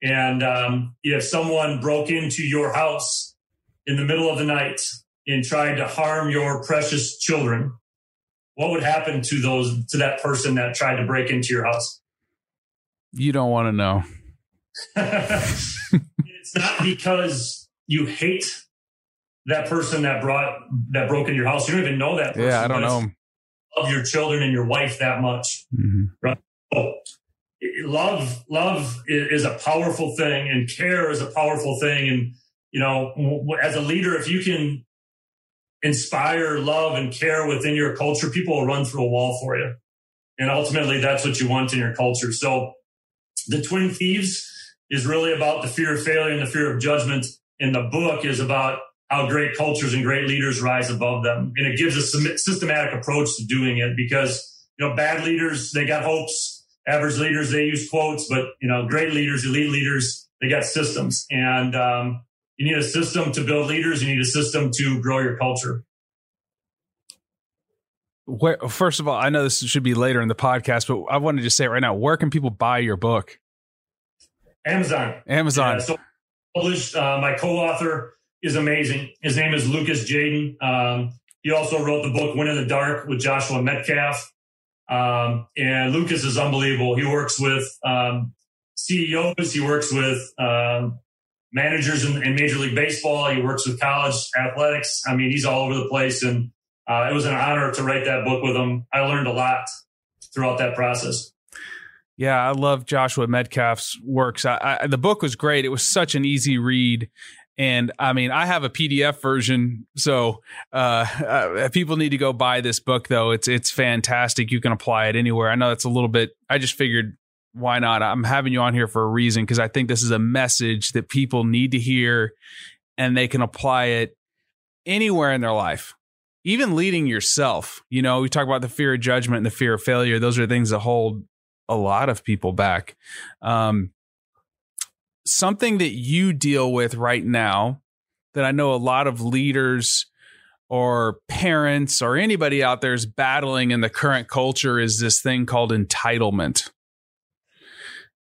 And um, if someone broke into your house in the middle of the night and tried to harm your precious children, what would happen to those to that person that tried to break into your house? You don't want to know. it's not because you hate that person that brought that broke into your house. You don't even know that person. Yeah, I don't know. Love your children and your wife that much. Mm-hmm. Right? Oh, love, love is a powerful thing, and care is a powerful thing. And you know, as a leader, if you can inspire love and care within your culture, people will run through a wall for you. And ultimately, that's what you want in your culture. So, the Twin Thieves is really about the fear of failure and the fear of judgment. And the book is about how great cultures and great leaders rise above them. And it gives a systematic approach to doing it because, you know, bad leaders, they got hopes. Average leaders, they use quotes, but, you know, great leaders, elite leaders, they got systems. And, um, you need a system to build leaders. You need a system to grow your culture. Where, first of all, I know this should be later in the podcast, but I wanted to say right now, where can people buy your book? Amazon. Amazon. Yeah, so published. Uh, my co-author is amazing. His name is Lucas Jadin. Um, he also wrote the book Win in the Dark with Joshua Medcalf. Um, and Lucas is unbelievable. He works with um, CEOs. He works with um, managers in, in, Major League Baseball. He works with college athletics. I mean, he's all over the place. And uh, it was an honor to write that book with him. I learned a lot throughout that process. Yeah, I love Joshua Medcalf's works. I, I, the book was great. It was such an easy read. And I mean, I have a PDF version, so uh, uh, people need to go buy this book. Though it's it's fantastic. You can apply it anywhere. I know that's a little bit. I just figured, why not? I'm having you on here for a reason because I think this is a message that people need to hear, and they can apply it anywhere in their life even leading yourself. You know, we talk about the fear of judgment and the fear of failure. Those are things that hold a lot of people back. Um, something that you deal with right now that I know a lot of leaders or parents or anybody out there is battling in the current culture is this thing called entitlement.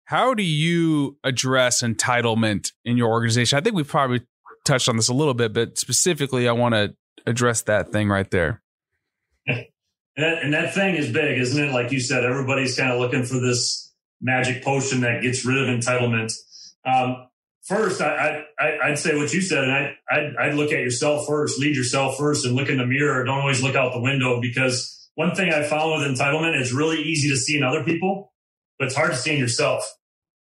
How do you address entitlement in your organization? I think we've probably touched on this a little bit, but specifically, I want to address that thing right there. And that, and that thing is big, isn't it? Like you said, everybody's kind of looking for this magic potion that gets rid of entitlement. Um, first, I, I, would say what you said, and I, I'd, I'd look at yourself first, lead yourself first, and look in the mirror. Don't always look out the window because one thing I found with entitlement is really easy to see in other people, but it's hard to see in yourself.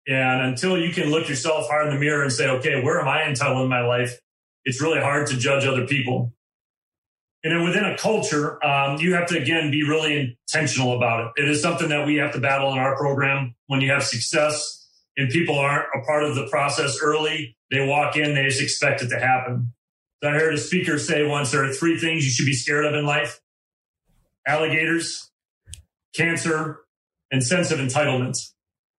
And until you can look yourself hard in the mirror and say, okay, where am I entitled in my life? It's really hard to judge other people. And then within a culture, um, you have to again be really intentional about it. It is something that we have to battle in our program. When you have success and people aren't a part of the process early, they walk in, they just expect it to happen. So I heard a speaker say once there are three things you should be scared of in life alligators, cancer, and sense of entitlement.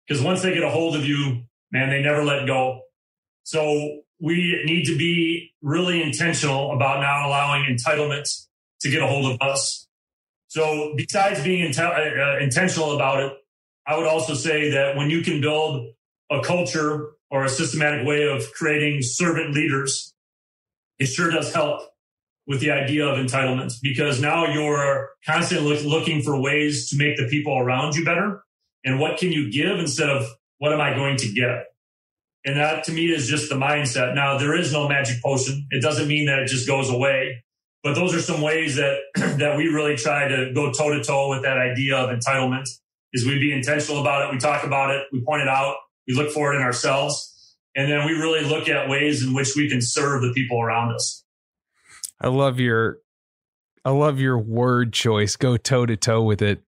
Because once they get a hold of you, man, they never let go. So we need to be really intentional about not allowing entitlement to get a hold of us. So besides being int- uh, uh, intentional about it, I would also say that when you can build a culture or a systematic way of creating servant leaders, it sure does help with the idea of entitlements because now you're constantly looking for ways to make the people around you better. And what can you give instead of what am I going to get? And that to me is just the mindset. Now, there is no magic potion. It doesn't mean that it just goes away. But those are some ways that, that we really try to go toe to toe with that idea of entitlement is we be intentional about it. We talk about it. We point it out. We look for it in ourselves. And then we really look at ways in which we can serve the people around us. I love your, I love your word choice. Go toe to toe with it.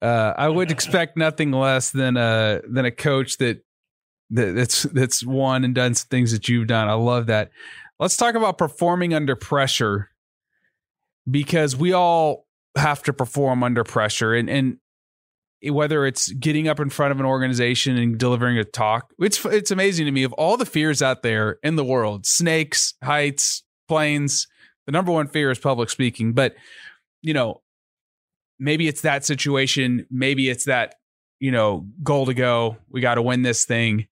Uh, I would expect nothing less than a than a coach that that's that's won and done some things that you've done. I love that. Let's talk about performing under pressure because we all have to perform under pressure and and whether it's getting up in front of an organization and delivering a talk it's it's amazing to me of all the fears out there in the world snakes heights planes the number one fear is public speaking but you know maybe it's that situation maybe it's that you know goal to go we got to win this thing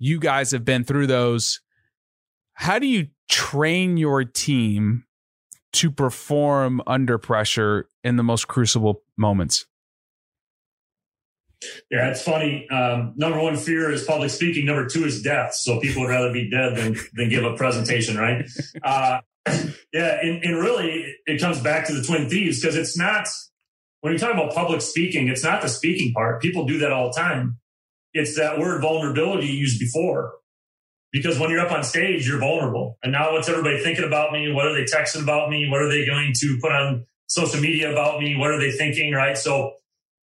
you guys have been through those. How do you train your team to perform under pressure in the most crucible moments? Yeah, it's funny. Um, number one fear is public speaking. Number two is death. So people would rather be dead than, than give a presentation, right? Uh, yeah, and, and really it comes back to the twin thieves because it's not, when you talk about public speaking, it's not the speaking part. People do that all the time. It's that word vulnerability you used before. Because when you're up on stage, you're vulnerable. And now what's everybody thinking about me? What are they texting about me? What are they going to put on social media about me? What are they thinking? Right. So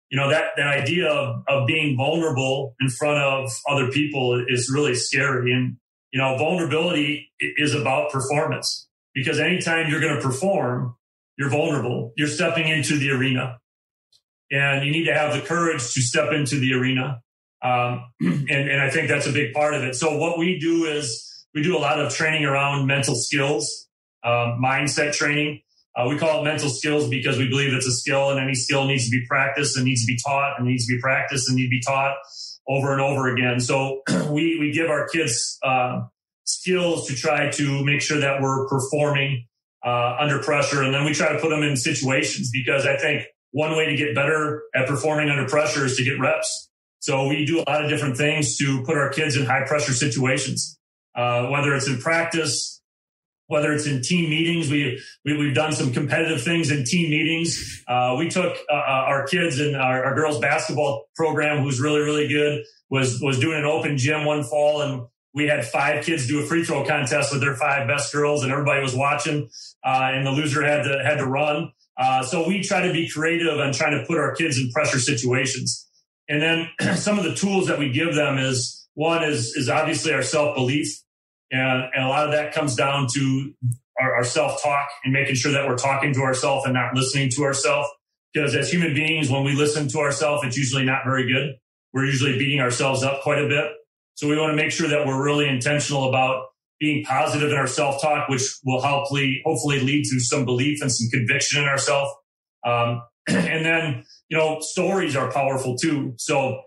you know, that, that idea of, of being vulnerable in front of other people is really scary. And, you know, vulnerability is about performance because anytime you're going to perform, you're vulnerable. You're stepping into the arena and you need to have the courage to step into the arena. Um, and, and I think that's a big part of it. So what we do is we do a lot of training around mental skills, um, mindset training. Uh, we call it mental skills because we believe it's a skill and any skill needs to be practiced and needs to be taught and needs to be practiced and need to be taught over and over again. So we, we give our kids, uh, skills to try to make sure that we're performing, uh, under pressure. And then we try to put them in situations because I think one way to get better at performing under pressure is to get reps. So we do a lot of different things to put our kids in high pressure situations, uh, whether it's in practice, whether it's in team meetings. We, we have done some competitive things in team meetings. Uh, we took uh, uh, our kids and our, our, girls basketball program, who's really really good, was was doing an open gym one fall, and we had five kids do a free throw contest with their five best girls, and everybody was watching, uh, and the loser had to had to run. Uh, so we try to be creative and trying to put our kids in pressure situations. And then some of the tools that we give them is one is is obviously our self belief. And, and a lot of that comes down to our, our self talk and making sure that we're talking to ourselves and not listening to ourselves. Because as human beings, when we listen to ourselves, it's usually not very good. We're usually beating ourselves up quite a bit. So we want to make sure that we're really intentional about being positive in our self talk, which will hopefully, hopefully lead to some belief and some conviction in ourselves. Um, and then, you know, stories are powerful too. So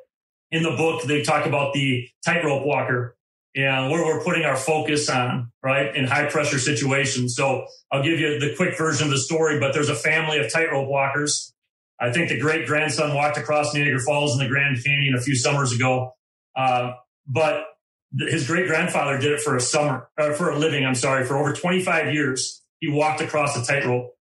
in the book, they talk about the tightrope walker and where we're putting our focus on, right, in high pressure situations. So I'll give you the quick version of the story, but there's a family of tightrope walkers. I think the great grandson walked across Niagara Falls in the Grand Canyon a few summers ago. Uh, but his great grandfather did it for a summer, uh, for a living, I'm sorry, for over 25 years. He walked across a tightrope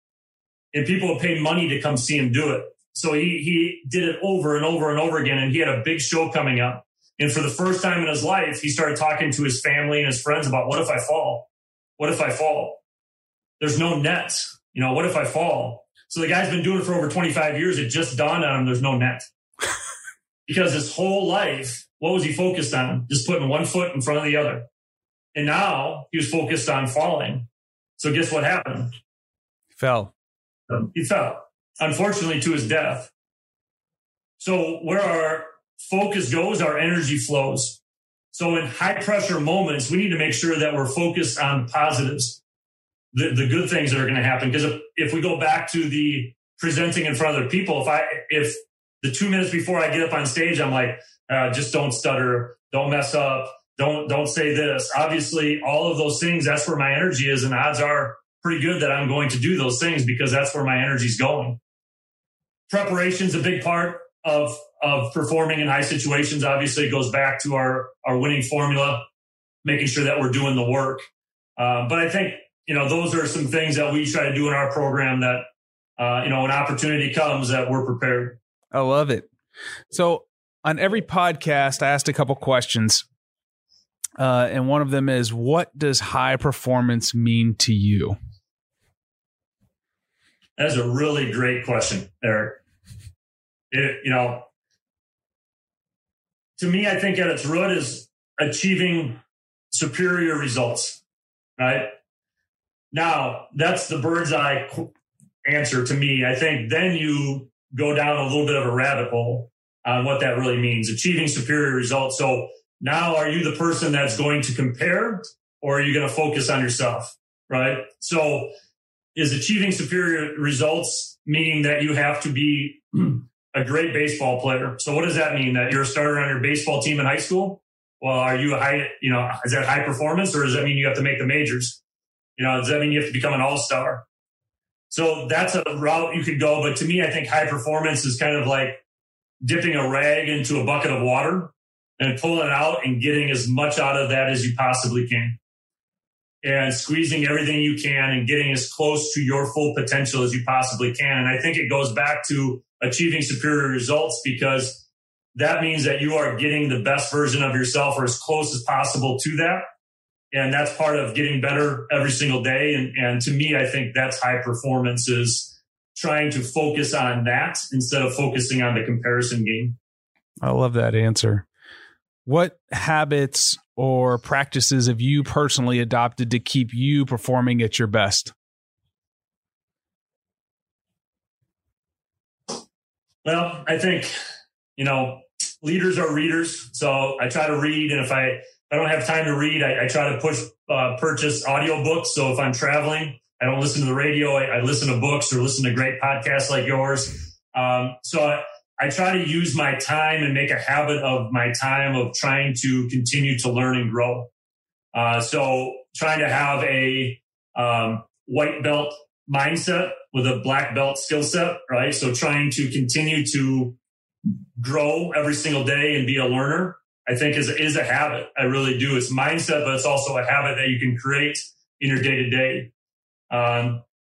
and people would pay money to come see him do it. So he, he did it over and over and over again. And he had a big show coming up and for the first time in his life, he started talking to his family and his friends about what if I fall? What if I fall? There's no net. You know, what if I fall? So the guy's been doing it for over 25 years. It just dawned on him there's no net. because his whole life, what was he focused on? Just putting one foot in front of the other. And now he was focused on falling. So guess what happened? Um, he fell. He fell, unfortunately, to his death. So where our focus goes, our energy flows. So in high pressure moments, we need to make sure that we're focused on positives, the, the good things that are going to happen. Because if, if we go back to the presenting in front of other people, if I, if the two minutes before I get up on stage, I'm like, uh, just don't stutter, don't mess up, don't, don't say this. Obviously, all of those things, that's where my energy is. And odds are pretty good that I'm going to do those things because that's where my energy is going. Preparation's a big part of of performing in high situations obviously it goes back to our our winning formula, making sure that we're doing the work. Uh, but I think you know those are some things that we try to do in our program that uh, you know when opportunity comes that we're prepared. I love it. So on every podcast, I asked a couple questions, uh, and one of them is, "What does high performance mean to you?" That's a really great question, Erik. It, you know, to me, I think at its root is achieving superior results, right? Now, that's the bird's eye answer to me. I think then you go down a little bit of a rabbit hole on what that really means, achieving superior results. So now are you the person that's going to compare or are you going to focus on yourself? Right. So is achieving superior results meaning that you have to be a great baseball player. So what does that mean? That you're a starter on your baseball team in high school? Well, are you a high, you know, is that high performance or does that mean you have to make the majors? You know, does that mean you have to become an all star? so that's a route you could go. But to me, I think high performance is kind of like dipping a rag into a bucket of water and pulling it out and getting as much out of that as you possibly can. And squeezing everything you can and getting as close to your full potential as you possibly can. And I think it goes back to achieving superior results because that means that you are getting the best version of yourself or as close as possible to that. And that's part of getting better every single day. And, and to me, I think that's high performance is trying to focus on that instead of focusing on the comparison game. I love that answer. What habits or practices have you personally adopted to keep you performing at your best? Well, I think, you know, leaders are readers. So I try to read. And if I, if I don't have time to read, I, I try to push, uh, purchase audiobooks. So if I'm traveling, I don't listen to the radio. I, I listen to books or listen to great podcasts like yours. Um, so I, I try to use my time and make a habit of my time of trying to continue to learn and grow. Uh, so trying to have a um, white belt mindset with a black belt skill set, right? So trying to continue to grow every single day and be a learner, I think is, is a habit. I really do. It's mindset, but it's also a habit that you can create in your day to day.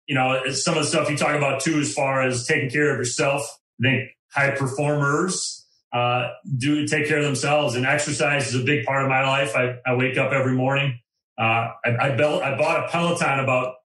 You know, some of the stuff you talk about too, as far as taking care of yourself. I think high performers uh, do take care of themselves, and exercise is a big part of my life. I, I wake up every morning. Uh, I, I, built, I bought a Peloton about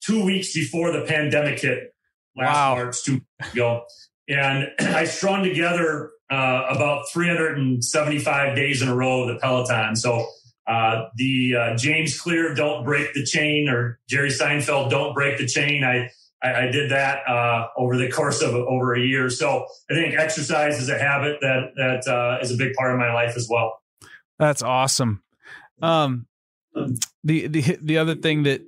two weeks before the pandemic hit last wow. March, two weeks ago. And I strung together uh, about 375 days in a row of the Peloton. So uh, the uh, James Clear "Don't Break the Chain" or Jerry Seinfeld "Don't Break the Chain." I I, I did that uh, over the course of over a year. So I think exercise is a habit that that uh, is a big part of my life as well. That's awesome. Um, the the the other thing that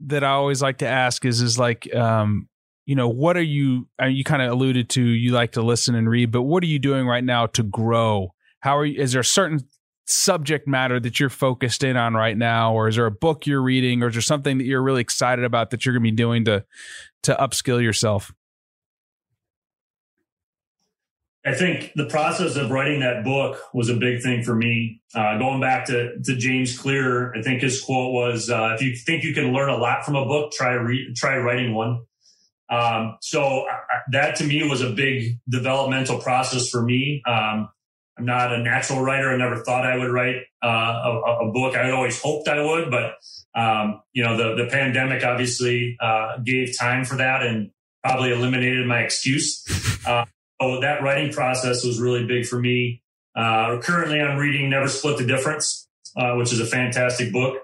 that I always like to ask is is like um, you know what are you uh, you kind of alluded to you like to listen and read but what are you doing right now to grow? How are you is there a certain subject matter that you're focused in on right now or is there a book you're reading or is there something that you're really excited about that you're going to be doing to to upskill yourself I think the process of writing that book was a big thing for me. Uh, going back to, to James Clear, I think his quote was, uh, "If you think you can learn a lot from a book, try re- try writing one." Um, so uh, that to me was a big developmental process for me. Um, I'm not a natural writer. I never thought I would write uh, a, a, book. I always hoped I would, but um, you know, the the pandemic obviously uh, gave time for that and probably eliminated my excuse. Uh, so that writing process was really big for me. Uh, currently, I'm reading Never Split the Difference, uh, which is a fantastic book.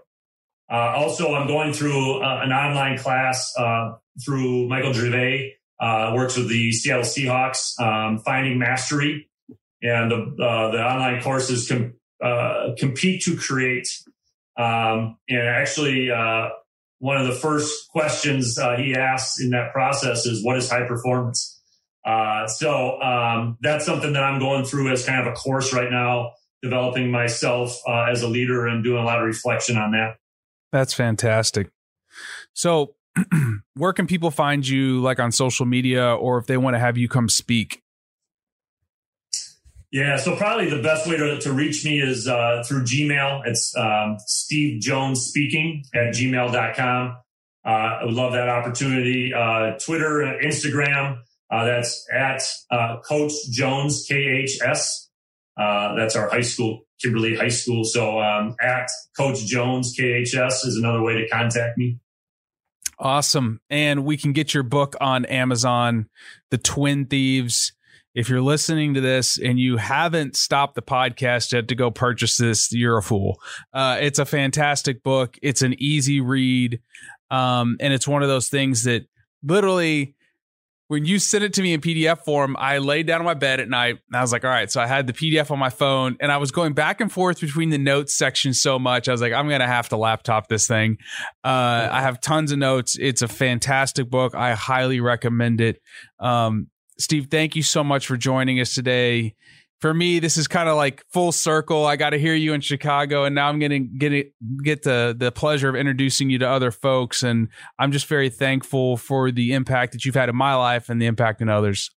Uh, also, I'm going through an online class through Michael Gervais, works with the Seattle Seahawks, um, Finding Mastery and the uh, the online courses com- uh, compete to create. Um, and actually, uh, one of the first questions uh, he asks in that process is, "What is high performance?" Uh, so um, that's something that I'm going through as kind of a course right now, developing myself uh, as a leader and doing a lot of reflection on that. That's fantastic. So, where can people find you, like on social media, or if they want to have you come speak? Yeah, so probably the best way to, to reach me is uh, through Gmail. It's um, Steve Jones speaking at gmail.com. Uh, I would love that opportunity. Uh, Twitter, Instagram, uh, that's at uh, Coach Jones, KHS. Uh, that's our high school, Kimberly High School. So um, at Coach Jones, KHS is another way to contact me. Awesome. And we can get your book on Amazon, The Twin Thieves if you're listening to this and you haven't stopped the podcast yet to go purchase this, you're a fool. Uh, it's a fantastic book. It's an easy read. Um, and it's one of those things that literally, when you sent it to me in PDF form, I laid down on my bed at night and I was like, all right. So I had the PDF on my phone and I was going back and forth between the notes section so much. I was like, I'm going to have to laptop this thing. Uh, I have tons of notes. It's a fantastic book. I highly recommend it. Um, Steve, thank you so much for joining us today. For me, this is kind of like full circle. I got to hear you in Chicago, and now I'm to get it, get the the pleasure of introducing you to other folks. And I'm just very thankful for the impact that you've had in my life and the impact in others.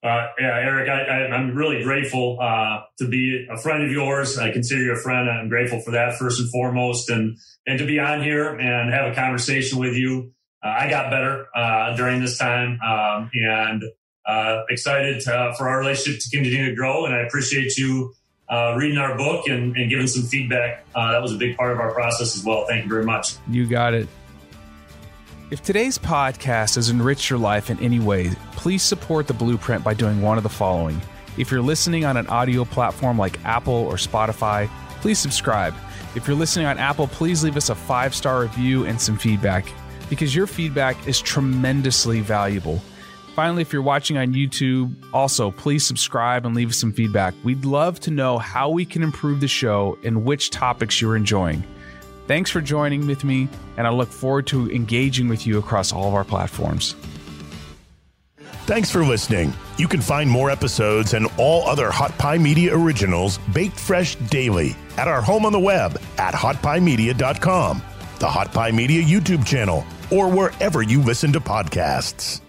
Uh, yeah, Erik, I, am really grateful uh, to be a friend of yours. I consider you a friend. I'm grateful for that first and foremost, and and to be on here and have a conversation with you. Uh, I got better uh, during this time, um, and uh, excited to, for our relationship to continue to grow. And I appreciate you uh, reading our book and, and, giving some feedback. Uh, that was a big part of our process as well. Thank you very much. You got it. If today's podcast has enriched your life in any way, please support the blueprint by doing one of the following. If you're listening on an audio platform like Apple or Spotify, please subscribe. If you're listening on Apple, please leave us a five star review and some feedback because your feedback is tremendously valuable. Finally, if you're watching on YouTube, also please subscribe and leave us some feedback. We'd love to know how we can improve the show and which topics you're enjoying. Thanks for joining with me, and I look forward to engaging with you across all of our platforms. Thanks for listening. You can find more episodes and all other Hot Pie Media originals baked fresh daily at our home on the web at hotpiemedia.com, the Hot Pie Media YouTube channel, or wherever you listen to podcasts.